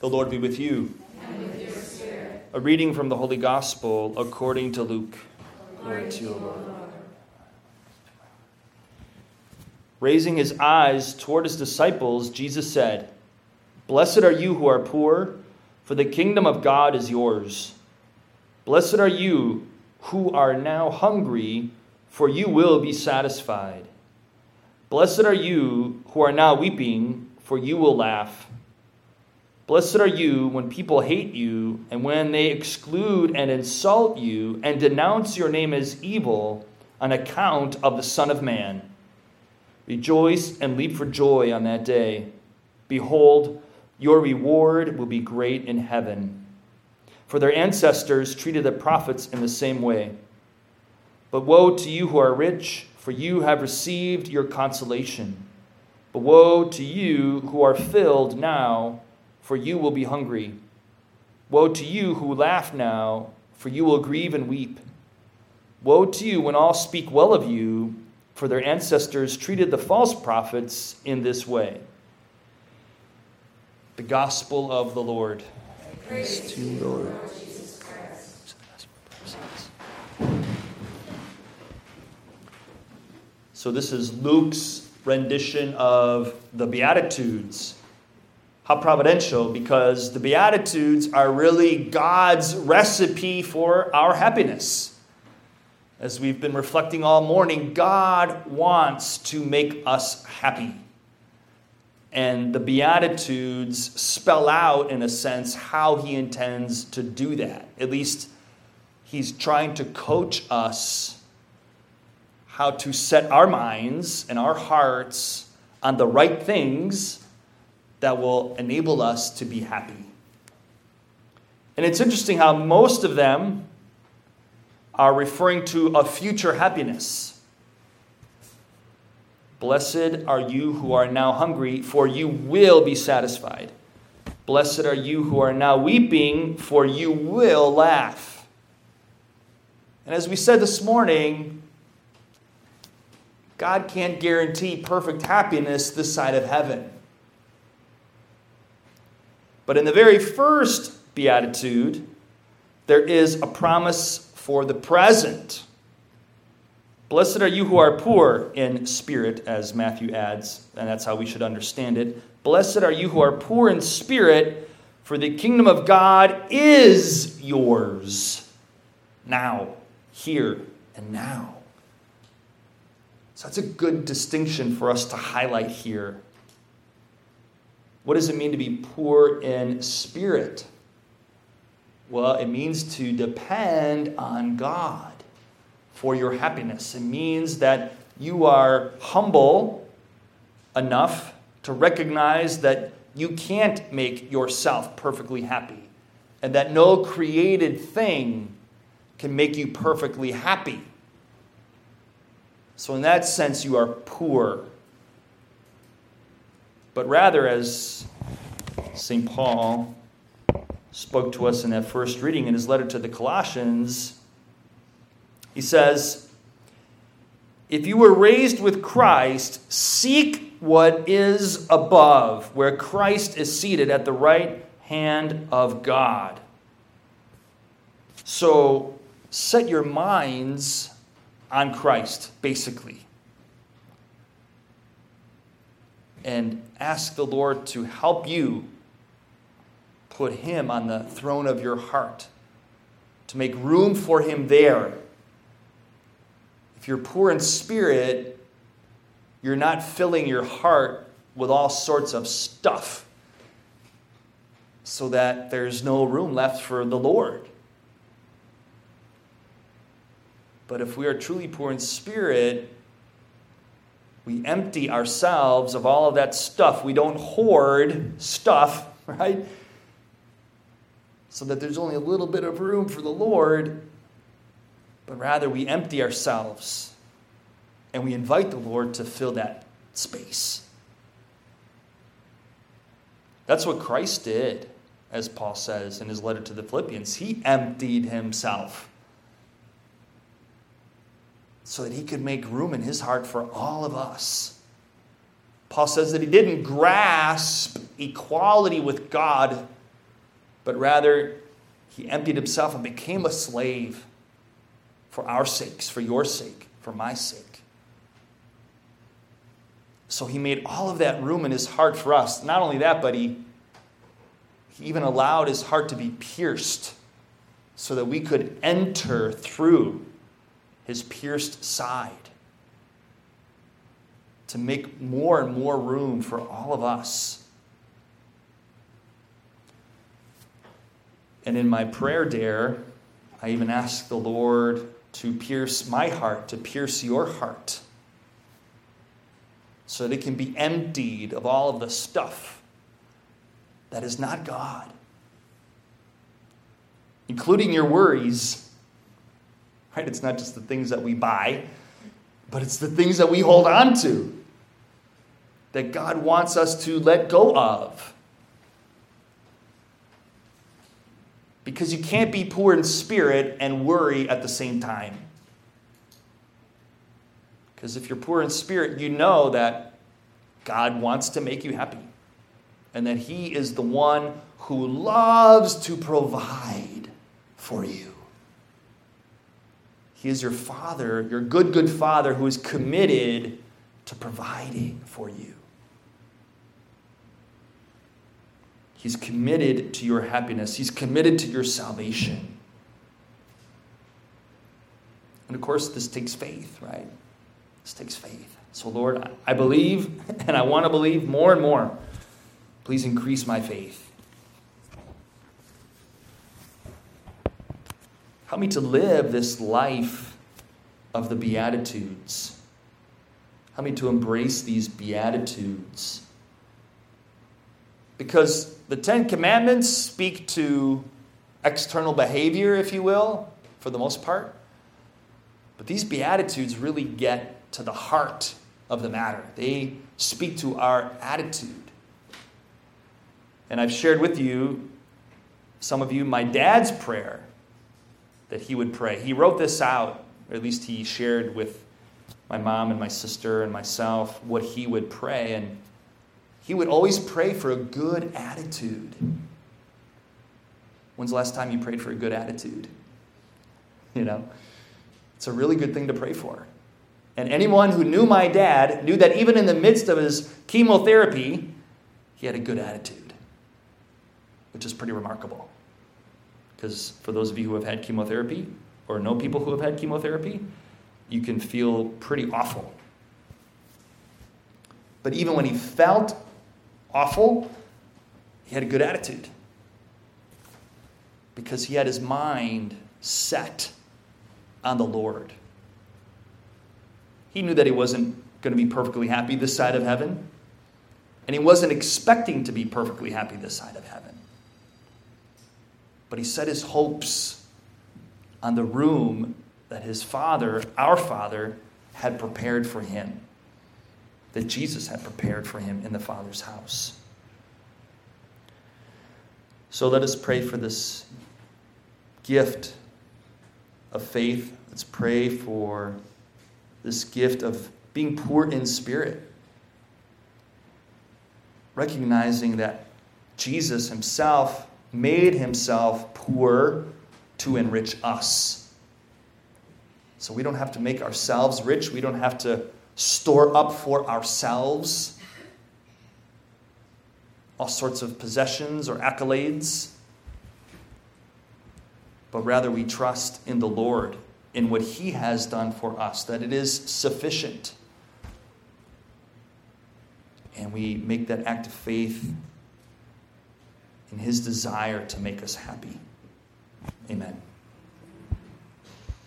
The Lord be with you. A reading from the Holy Gospel according to Luke. Glory to you, Lord. Raising his eyes toward his disciples, Jesus said, Blessed are you who are poor, for the kingdom of God is yours. Blessed are you who are now hungry, for you will be satisfied. Blessed are you who are now weeping, for you will laugh. Blessed are you when people hate you, and when they exclude and insult you, and denounce your name as evil on account of the Son of Man. Rejoice and leap for joy on that day. Behold, your reward will be great in heaven. For their ancestors treated the prophets in the same way. But woe to you who are rich, for you have received your consolation. But woe to you who are filled now for you will be hungry. Woe to you who laugh now, for you will grieve and weep. Woe to you when all speak well of you, for their ancestors treated the false prophets in this way. The Gospel of the Lord. Praise, to you, Lord. So, this is Luke's rendition of the Beatitudes. How providential, because the Beatitudes are really God's recipe for our happiness. As we've been reflecting all morning, God wants to make us happy. And the Beatitudes spell out, in a sense, how He intends to do that. At least He's trying to coach us how to set our minds and our hearts on the right things that will enable us to be happy. And it's interesting how most of them are referring to a future happiness. Blessed are you who are now hungry, for you will be satisfied. Blessed are you who are now weeping, for you will laugh. And as we said this morning, God can't guarantee perfect happiness this side of heaven. But in the very first beatitude, there is a promise for the present. Blessed are you who are poor in spirit, as Matthew adds, and that's how we should understand it. Blessed are you who are poor in spirit, for the kingdom of God is yours now, here, and now. So that's a good distinction for us to highlight here what does it mean to be poor in spirit? Well, it means to depend on God for your happiness. It means that you are humble enough to recognize that you can't make yourself perfectly happy and that no created thing can make you perfectly happy. So, in that sense, you are poor but rather, as St. Paul spoke to us in that first reading in his letter to the Colossians, he says, If you were raised with Christ, seek what is above, where Christ is seated at the right hand of God. So set your minds on Christ, basically. And ask the Lord to help you put Him on the throne of your heart, to make room for Him there. If you're poor in spirit, you're not filling your heart with all sorts of stuff so that there's no room left for the Lord. But if we are truly poor in spirit, we empty ourselves of all of that stuff. We don't hoard stuff, right? So that there's only a little bit of room for the Lord, but rather we empty ourselves and we invite the Lord to fill that space. That's what Christ did, as Paul says in his letter to the Philippians. He emptied himself so that he could make room in his heart for all of us. Paul says that he didn't grasp equality with God but rather he emptied himself and became a slave for our sakes, for your sake, for my sake. So he made all of that room in his heart for us. Not only that, but he, he even allowed his heart to be pierced so that we could enter through his pierced side to make more and more room for all of us. And in my prayer dare, I even ask the Lord to pierce my heart, to pierce your heart, so that it can be emptied of all of the stuff that is not God, including your worries. Right? It's not just the things that we buy, but it's the things that we hold on to that God wants us to let go of. Because you can't be poor in spirit and worry at the same time. Because if you're poor in spirit, you know that God wants to make you happy and that He is the one who loves to provide for you. He is your Father, your good, good Father who is committed to providing for you. He's committed to your happiness, He's committed to your salvation. And of course, this takes faith, right? This takes faith. So, Lord, I believe and I want to believe more and more. Please increase my faith. Help me to live this life of the Beatitudes. Help me to embrace these Beatitudes. Because the Ten Commandments speak to external behavior, if you will, for the most part. But these Beatitudes really get to the heart of the matter. They speak to our attitude. And I've shared with you, some of you, my dad's prayer that he would pray. He wrote this out, or at least he shared with my mom and my sister and myself what he would pray. And he would always pray for a good attitude. When's the last time you prayed for a good attitude? You know, it's a really good thing to pray for. And anyone who knew my dad knew that even in the midst of his chemotherapy, he had a good attitude, which is pretty remarkable. Because for those of you who have had chemotherapy or know people who have had chemotherapy, you can feel pretty awful. But even when he felt awful, he had a good attitude because he had his mind set on the Lord. He knew that he wasn't going to be perfectly happy this side of heaven, and he wasn't expecting to be perfectly happy this side of heaven. But he set his hopes on the room that his father, our father, had prepared for him that Jesus had prepared for him in the Father's house. So let us pray for this gift of faith. Let's pray for this gift of being poor in spirit, recognizing that Jesus himself made himself poor to enrich us. So we don't have to make ourselves rich. We don't have to store up for ourselves all sorts of possessions or accolades, but rather we trust in the Lord, in what He has done for us, that it is sufficient. And we make that act of faith in His desire to make us happy. Amen.